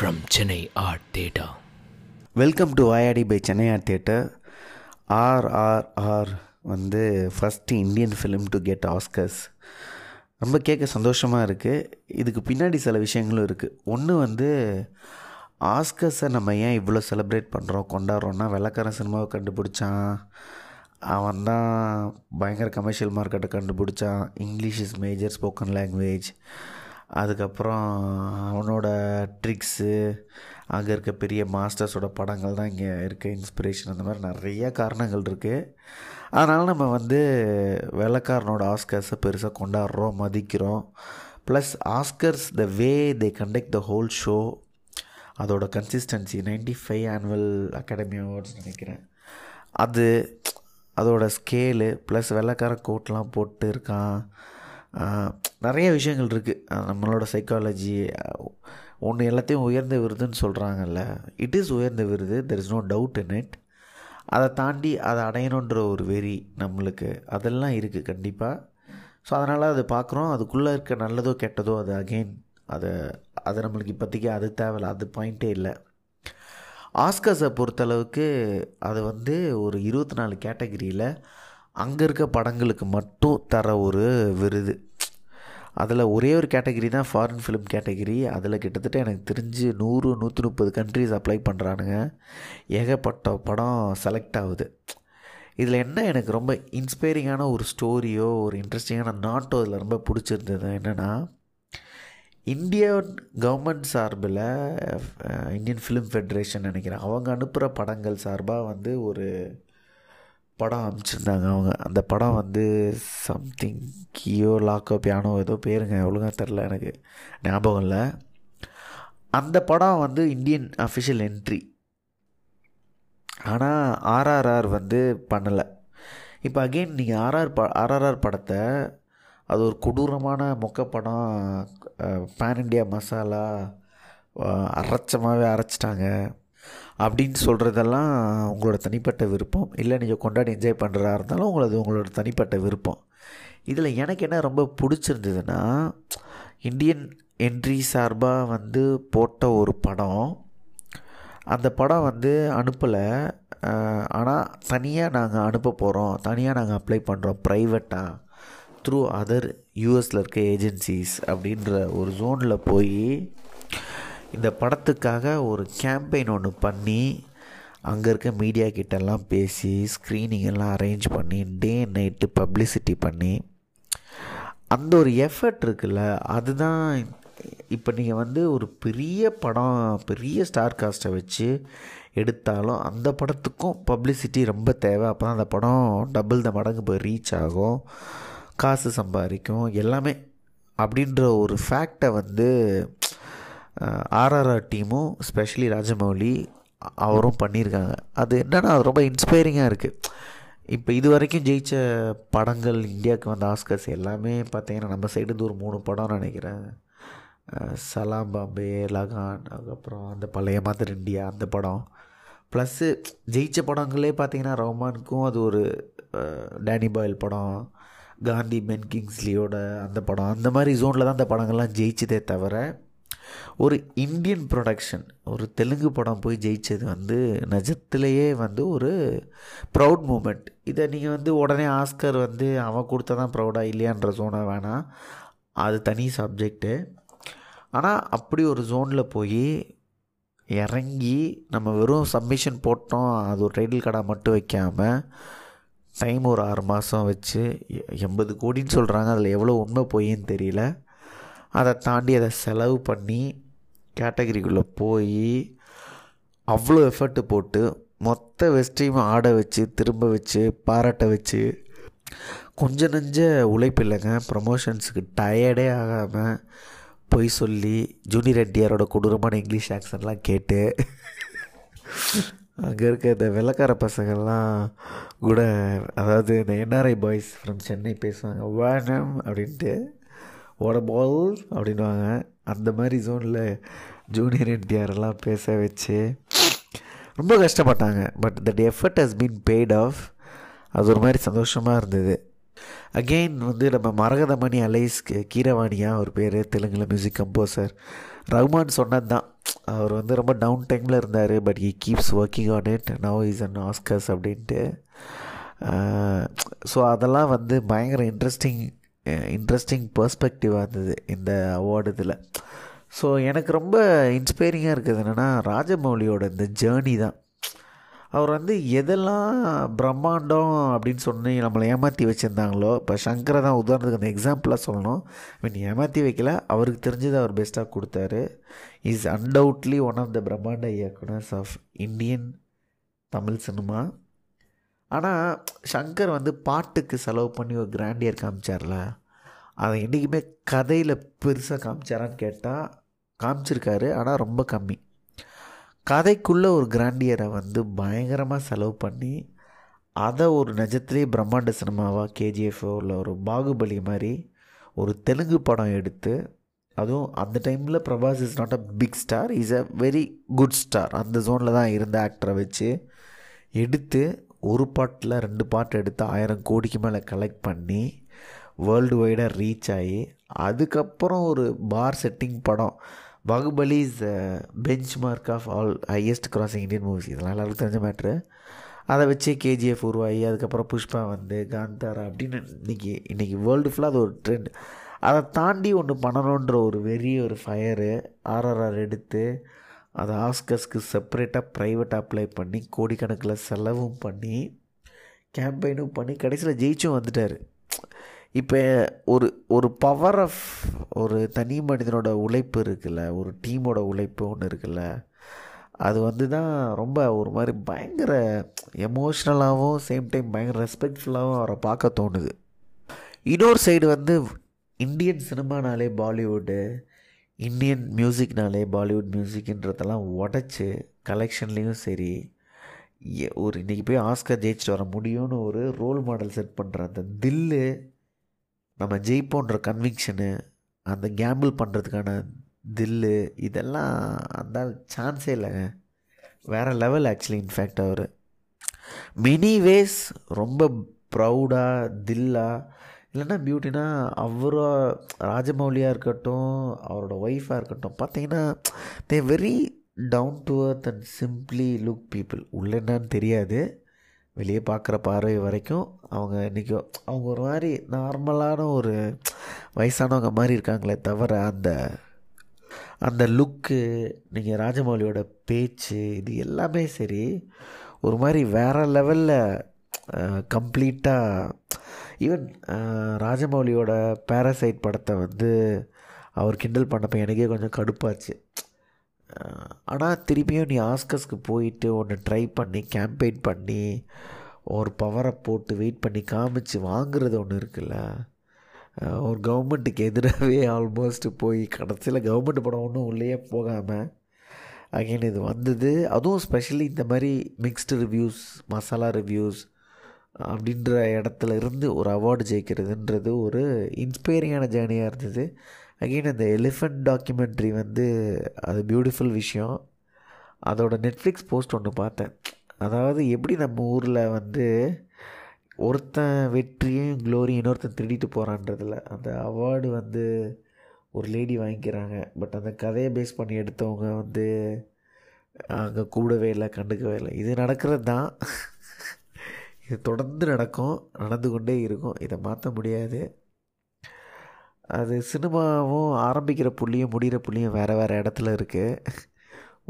From Chennai art theatre welcome to IIT by Chennai art theatre RRR வந்து first Indian film to get Oscars ரொம்ப கேட்க சந்தோஷமாக இருக்குது இதுக்கு பின்னாடி சில விஷயங்களும் இருக்குது ஒன்று வந்து ஆஸ்கர்ஸை நம்ம ஏன் இவ்வளோ செலிப்ரேட் பண்ணுறோம் கொண்டாடுறோன்னா வெள்ளக்காரன் சினிமாவை கண்டுபிடிச்சான். அவன் தான் பயங்கர கமர்ஷியல் மார்க்கெட்டை கண்டுபிடிச்சான். English is major spoken language அதுக்கப்புறம் அவனோட ட்ரிக்ஸு அங்கே இருக்க பெரிய மாஸ்டர்ஸோட படங்கள் தான் இங்கே இருக்க. இன்ஸ்பிரேஷன் அந்த மாதிரி நிறைய காரணங்கள் இருக்குது அதனால் நம்ம வந்து வெள்ளக்காரனோட ஆஸ்கர்ஸை பெருசாக கொண்டாடுறோம் மதிக்கிறோம். Plus Oscars the way they conduct the whole show அதோட consistency ninety five annual academy awards நினைக்கிறேன். அது அதோட ஸ்கேலு ப்ளஸ் வெள்ளக்கார கோட்லாம் போட்டு இருக்கான். நிறைய விஷயங்கள் இருக்குது நம்மளோட சைக்காலஜி ஒன்று எல்லாத்தையும் உயர்ந்த விருதுன்னு சொல்கிறாங்கல்ல இட் இஸ் உயர்ந்த விருது. There is no doubt in it அதை தாண்டி அதை அடையணுன்ற ஒரு வெறி நம்மளுக்கு. அதெல்லாம் இருக்குது கண்டிப்பாக ஸோ அதனால் அது பார்க்குறோம் அதுக்குள்ளே இருக்க நல்லதோ கெட்டதோ அது அகெயின் அதை அது நம்மளுக்கு இப்போதைக்கு அது தேவையில்ல. அது பாயிண்ட்டே இல்லை. ஆஸ்கர்ஸை பொறுத்தளவுக்கு அது வந்து ஒரு இருபத்தி நாலு கேட்டகிரியில் அங்கே இருக்க படங்களுக்கு மட்டும் தர ஒரு விருது. அதில் ஒரே ஒரு கேட்டகரி தான் ஃபாரின் ஃபிலிம் கேட்டகரி அதில் கிட்டத்தட்ட எனக்கு தெரிஞ்சு நூறு நூற்றி முப்பது கண்ட்ரிஸ் அப்ளை பண்ணுறானுங்க ஏகப்பட்ட படம் செலக்ட் ஆகுது. இதில் என்ன எனக்கு ரொம்ப இன்ஸ்பைரிங்கான ஒரு ஸ்டோரியோ ஒரு இன்ட்ரெஸ்டிங்கான நாட்டோ அதில் ரொம்ப பிடிச்சிருந்தது என்னென்னா இந்தியன் கவர்மெண்ட் சார்பில் இந்தியன் ஃபிலிம் ஃபெடரேஷன் நினைக்கிறேன். அவங்க அனுப்புகிற படங்கள் சார்பாக வந்து ஒரு படம் அனுப்பிச்சிருந்தாங்க அவங்க. அந்த படம் வந்து சம்திங் கியோ லாக்கோ பியானோ ஏதோ பேருங்க. ஒழுங்காக தெரில எனக்கு. ஞாபகம் இல்லை. அந்த படம் வந்து இந்தியன் அஃபிஷியல் என்ட்ரி ஆனால் ஆர்ஆர்ஆர் வந்து பண்ணலை. இப்போ அகெயின் நீங்கள் ஆர்ஆர் ப ஆர்ஆர்ஆர் படத்தை அது ஒரு கொடூரமான மொக்க படம் பேன் இண்டியா மசாலா அரைச்சமாகவே அரைச்சிட்டாங்க. அப்படின்னு சொல்கிறதெல்லாம் உங்களோட தனிப்பட்ட விருப்பம். இல்லை நீங்கள் கொண்டாடி என்ஜாய் பண்ணுறதா இருந்தாலும் உங்களது உங்களோட தனிப்பட்ட விருப்பம். இதில் எனக்கு என்ன ரொம்ப பிடிச்சிருந்ததுன்னா இந்தியன் என்ட்ரி சார்பாக வந்து போட்ட ஒரு படம். அந்த படம் வந்து அனுப்பலை. ஆனால் தனியாக நாங்கள் அனுப்ப போகிறோம் தனியாக நாங்கள் அப்ளை பண்ணுறோம் ப்ரைவேட்டாக த்ரூ அதர் யூஎஸில் இருக்க ஏஜென்சிஸ் அப்படின்ற ஒரு ஜோனில் போய் இந்த படத்துக்காக ஒரு கேம்பெயின் ஒன்று பண்ணி அங்கே இருக்க மீடியா கிட்டெல்லாம் பேசி ஸ்க்ரீனிங் எல்லாம் அரேஞ்ச் பண்ணி டே நைட்டு பப்ளிசிட்டி பண்ணி அந்த ஒரு எஃபர்ட் இருக்குல்ல அதுதான் இப்போ நீங்கள் வந்து ஒரு பெரிய படம் பெரிய ஸ்டார் காஸ்ட்டை வச்சு எடுத்தாலும் அந்த படத்துக்கும் பப்ளிசிட்டி ரொம்ப தேவை. அப்போ தான் அந்த படம் டபுள் த மடங்கு போய் ரீச் ஆகும். காசு சம்பாதிக்கும். எல்லாமே அப்படின்ற ஒரு ஃபேக்டை வந்து ஆர்ஆர்ஆர் டீமும் ஸ்பெஷலி ராஜமௌலி அவரும் பண்ணியிருக்காங்க. அது என்னென்னா அது ரொம்ப இன்ஸ்பைரிங்காக இருக்குது இப்போ இது வரைக்கும் ஜெயித்த படங்கள் இந்தியாவுக்கு வந்த ஆஸ்கர்ஸ் எல்லாமே பார்த்தீங்கன்னா நம்ம சைடு ஒரு மூணு படம் நினைக்கிறேன். சலாம் பாம்பே லகான் அதுக்கப்புறம் அந்த பழைய மாதிரி இந்தியா அந்த படம். ப்ளஸ்ஸு ஜெயித்த படங்களே பார்த்தீங்கன்னா ரஹ்மானுக்கும் அது ஒரு டேனி பாயில் படம் காந்தி மென் கிங்ஸ்லியோட அந்த படம். அந்த மாதிரி ஜோனில் தான் அந்த படங்கள்லாம் ஜெயிச்சதே தவிர ஒரு இந்தியன் ப்ரொடக்ஷன் ஒரு தெலுங்கு படம் போய் ஜெயித்தது வந்து நிஜத்திலேயே வந்து ஒரு ப்ரௌட் மூமெண்ட் இதை நீங்கள் வந்து உடனே ஆஸ்கர் வந்து அவன் கொடுத்தா தான் ப்ரௌடாக இல்லையான்ற ஜோனை வேணாம் அது தனி சப்ஜெக்ட்டு ஆனால் அப்படி ஒரு ஜோனில் போய் இறங்கி நம்ம வெறும் சப்மிஷன் போட்டோம் அது ஒரு டைட்டில் கடை மட்டும் வைக்காமல் டைம் ஒரு ஆறு மாதம் வச்சு எ- எண்பது கோடின்னு சொல்கிறாங்க அதில் எவ்வளோ உண்மை போயின்னு தெரியல. அதை தாண்டி அதை செலவு பண்ணி கேட்டகரிக்குள்ளே போய் அவ்வளோ எஃபர்ட்டு போட்டு மொத்த வெஸ்ட்டையும் ஆட வச்சு திரும்ப வச்சு பாராட்ட வச்சு கொஞ்ச நெஞ்ச உழைப்பு இல்லைங்க. ப்ரமோஷன்ஸுக்கு டயர்டே ஆகாமல் பொய் சொல்லி ஜூனியர் என்டிஆரோட கொடூரமான இங்கிலீஷ் ஆக்சன்லாம் கேட்டு அங்கே இருக்க இந்த வெள்ளக்கார பசங்கள்லாம் கூட அதாவது இந்த என்ஆர்ஐ பாய்ஸ் ஃப்ரம் சென்னை பேசுவாங்க வேணும் அப்படின்ட்டு ஓட பால் அப்படின்வாங்க அந்த மாதிரி ஜோனில் ஜூனியர் என்டிஆர்லாம் பேச வச்சு ரொம்ப கஷ்டப்பட்டாங்க. But that effort has been paid off அது ஒரு மாதிரி சந்தோஷமாக இருந்தது. அகெயின் வந்து நம்ம மரகதமணி அலைஸ் கீரவாணியா ஒரு பேர் தெலுங்கில் மியூசிக் கம்போசர் ரகுமான் சொன்னது தான் அவர் வந்து ரொம்ப டவுன் டைமில் இருந்தார் but he keeps working on it now is an Oscars அப்படின்ட்டு. ஸோ அதெல்லாம் வந்து பயங்கர இன்ட்ரெஸ்டிங் இன்ட்ரெஸ்டிங் பர்ஸ்பெக்டிவாக இருந்தது இந்த அவார்டு இதில். ஸோ எனக்கு ரொம்ப இன்ஸ்பைரிங்காக இருக்குது என்னென்னா ராஜமௌலியோட இந்த ஜேர்னி தான். அவர் வந்து எதெல்லாம் பிரம்மாண்டம் அப்படின்னு சொல்லி நம்மளை ஏமாற்றி வச்சுருந்தாங்களோ இப்போ சங்கரை தான் உதாரணத்துக்கு அந்த எக்ஸாம்பிளாக சொல்லணும். மீன் ஏமாற்றி வைக்கல. அவருக்கு தெரிஞ்சதை அவர் பெஸ்ட்டாக கொடுத்தாரு. Is undoubtedly one of the பிரம்மாண்ட இயக்குனர்ஸ் ஆஃப் இந்தியன் தமிழ் சினிமா ஆனால் சங்கர் வந்து பாட்டுக்கு செலவு பண்ணி ஒரு கிராண்டியர் காமிச்சார்ல? அதை என்றைக்குமே கதையில் பெருசாக காமிச்சாரான்னு கேட்டால் காமிச்சிருக்காரு ஆனால் ரொம்ப கம்மி. கதைக்குள்ளே ஒரு கிராண்டியரை வந்து பயங்கரமாக செலவு பண்ணி அதை ஒரு நிஜத்திலே பிரம்மாண்ட சினிமாவாக கேஜிஎஃப்ஓ இல்லை ஒரு பாகுபலி மாதிரி ஒரு தெலுங்கு படம் எடுத்து அதுவும் அந்த டைமில் Prabhas is not a big star is a very good star அந்த ஜோனில் தான் இருந்த ஆக்டரை வச்சு எடுத்து ஒரு பாட்டில் ரெண்டு பாட்டு எடுத்து ஆயிரம் கோடிக்கு மேலே கலெக்ட் பண்ணி வேர்ல்டு வைடாக ரீச் ஆகி அதுக்கப்புறம் ஒரு பார் செட்டிங் படம். Baahubali is benchmark of all highest grossing Indian movies இதெல்லாம் எல்லாருக்கும் தெரிஞ்ச மேட்ரு அதை வச்சு கேஜிஎஃப் உருவாகி அதுக்கப்புறம் புஷ்பா வந்து காந்தாரா அப்படின்னு இன்றைக்கி இன்றைக்கி வேர்ல்டு ஃபுல்லாக அது ஒரு ட்ரெண்ட் அதை தாண்டி ஒன்று பண்ணணுன்ற ஒரு வெறிய ஒரு ஃபயரு ஆர்ஆர்ஆர் எடுத்து அதை ஆஸ்கர்ஸ்க்கு செப்பரேட்டாக ப்ரைவேட்டாக அப்ளை பண்ணி கோடிக்கணக்கில் செலவும் பண்ணி கேம்பெயினும் பண்ணி கடைசியில் ஜெயிச்சும் வந்துட்டார். இப்போ ஒரு ஒரு பவர் ஆஃப் ஒரு தனி மனிதனோட உழைப்பு இருக்குல்ல ஒரு டீமோட உழைப்பு ஒன்று இருக்குல்ல அது வந்து தான் ரொம்ப ஒரு மாதிரி பயங்கர எமோஷ்னலாகவும் சேம் டைம் பயங்கர ரெஸ்பெக்ட்ஃபுல்லாகவும் அவரை பார்க்க தோணுது. இன்னொரு சைடு வந்து இந்தியன் சினிமானாலே பாலிவுட்டு இந்தியன் மியூசிக்னாலே பாலிவுட் மியூசிக்ன்றதெல்லாம் உடச்சி கலெக்ஷன்லேயும் சரி ஒரு இன்றைக்கி போய் ஆஸ்கர் ஜெயிச்சுட்டு வர முடியும்னு ஒரு ரோல் மாடல் செட் பண்ணுற அந்த தில்லு நம்ம ஜெயிப்போன்ற கன்விக்ஷனு அந்த கேம்பிள் பண்ணுறதுக்கான தில்லு இதெல்லாம் அந்த சான்ஸே இல்லைங்க வேறு லெவல் ஆக்சுவலி இன்ஃபேக்ட் அவர். மினி வேஸ் ரொம்ப ப்ரௌடாக தில்லாக இல்லைன்னா பியூட்டினா அவரோ ராஜமௌலியாக இருக்கட்டும் அவரோட ஒய்ஃபாக இருக்கட்டும் பார்த்தீங்கன்னா they very down to earth and simply look people உள்ள என்னன்னு தெரியாது. வெளியே பார்க்குற பார்வை வரைக்கும் அவங்க இன்றைக்கி அவங்க ஒரு மாதிரி நார்மலான ஒரு வயசானவங்க மாதிரி இருக்காங்களே தவிர அந்த அந்த லுக்கு நீங்கள் ராஜமௌலியோட பேச்சு இது எல்லாமே சரி ஒரு மாதிரி வேறு லெவலில் கம்ப்ளீட்டாக ஈவன் ராஜமௌலியோட பேராசைட் படத்தை வந்து அவர் கிண்டல் பண்ணப்போ எனக்கே கொஞ்சம் கடுப்பாச்சு. ஆனால் திருப்பியும் நீ ஆஸ்கர்ஸ்க்கு போயிட்டு ஒன்று ட்ரை பண்ணி கேம்பெயின் பண்ணி ஒரு பவரை போட்டு வெயிட் பண்ணி காமிச்சு வாங்குறது ஒன்று இருக்குல்ல ஒரு கவர்மெண்ட்டுக்கு எதிராகவே ஆல்மோஸ்ட்டு போய் கடைசியில் கவர்மெண்ட் படம் ஒன்றும் உள்ளேயே போகாமல் அகைன் இது வந்தது. அதுவும் ஸ்பெஷலி இந்த மாதிரி மிக்ஸ்டு ரிவ்யூஸ் மசாலா ரிவ்யூஸ் அப்படின்ற இடத்துல இருந்து ஒரு அவார்டு ஜெயிக்கிறதுன்றது ஒரு இன்ஸ்பைரிங்கான ஜேர்னியாக இருந்தது. அகெயின் அந்த எலிஃபண்ட் டாக்குமெண்ட்ரி வந்து அது பியூட்டிஃபுல் விஷயம். அதோட நெட்ஃப்ளிக்ஸ் போஸ்ட் ஒன்று பார்த்தேன். அதாவது எப்படி நம்ம ஊரில் வந்து ஒருத்தன் வெற்றியும் க்ளோரியும் இன்னொருத்தன் திருடிட்டு போகிறான்றதில் அந்த அவார்டு வந்து ஒரு லேடி வாங்கிக்கிறாங்க. பட் அந்த கதையை பேஸ் பண்ணி எடுத்தவங்க வந்து அங்கே கூடவே இல்லை கண்டுக்கவே இல்லை. இது நடக்கிறது தான் இது தொடர்ந்து நடக்கும் நடந்து கொண்டே இருக்கும். இதை மாற்ற முடியாது. அது சினிமாவும் ஆரம்பிக்கிற புள்ளியும் முடிகிற புள்ளியும் வேறு வேறு இடத்துல இருக்குது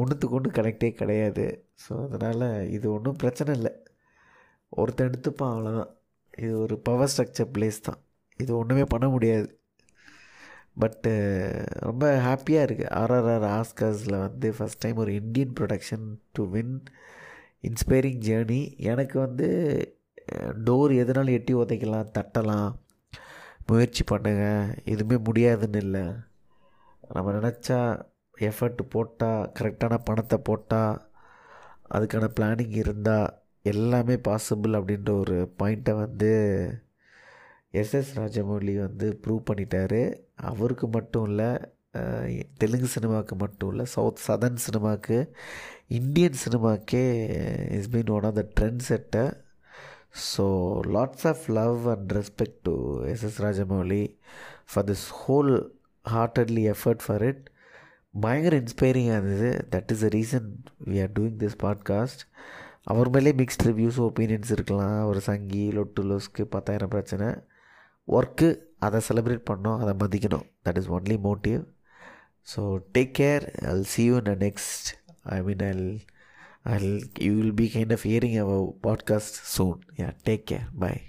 ஒன்றுத்துக்கு ஒன்று கனெக்டே கிடையாது. ஸோ அதனால் இது ஒன்றும் பிரச்சனை இல்லை. ஒருத்தன் எடுத்துப்பான் அவ்வளோதான் இது ஒரு பவர் ஸ்ட்ரக்சர் பிளேஸ் தான். இது ஒன்றுமே பண்ண முடியாது. பட்டு ரொம்ப ஹாப்பியாக இருக்குது ஆர்ஆர்ஆர் ஆஸ்கர்ஸில் வந்து ஃபஸ்ட் டைம் ஒரு Indian production to win inspiring journey. எனக்கு வந்து டோர் எதனாலும் எட்டி உதைக்கலாம் தட்டலாம் முயற்சி பண்ணுங்கள் எதுவுமே முடியாதுன்னு இல்லை. நம்ம நினச்சா எஃபர்ட் போட்டால் கரெக்டான பணத்தை போட்டால் அதுக்கான பிளானிங் இருந்தால் எல்லாமே பாசிபிள் அப்படின்ற ஒரு பாயிண்ட்டை வந்து எஸ்எஸ் ராஜமௌலி வந்து ப்ரூவ் பண்ணிட்டாரு. அவருக்கு மட்டும் இல்லை தெலுங்கு சினிமாவுக்கு மட்டும் இல்லை சவுத் சதர்ன் சினிமாவுக்கு Indian சினிமாக்கே is been one of the trend setter so lots of love and respect to S S Rajamouli for this whole heartedly effort for it பயங்கர இன்ஸ்பைரிங்காக இருந்தது. That is the reason we are doing this podcast அவர் மேலே mixed reviews opinions இருக்கலாம். ஒரு சங்கி லொட்டு லோஸ்க்கு பத்தாயிரம் பிரச்சனை. Work அதை celebrate பண்ணோம் அதை மதிக்கணும். That is only motive so take care. I'll see you in the next i mean i'll i'll you will be kind of hearing our podcast soon. Yeah take care. Bye.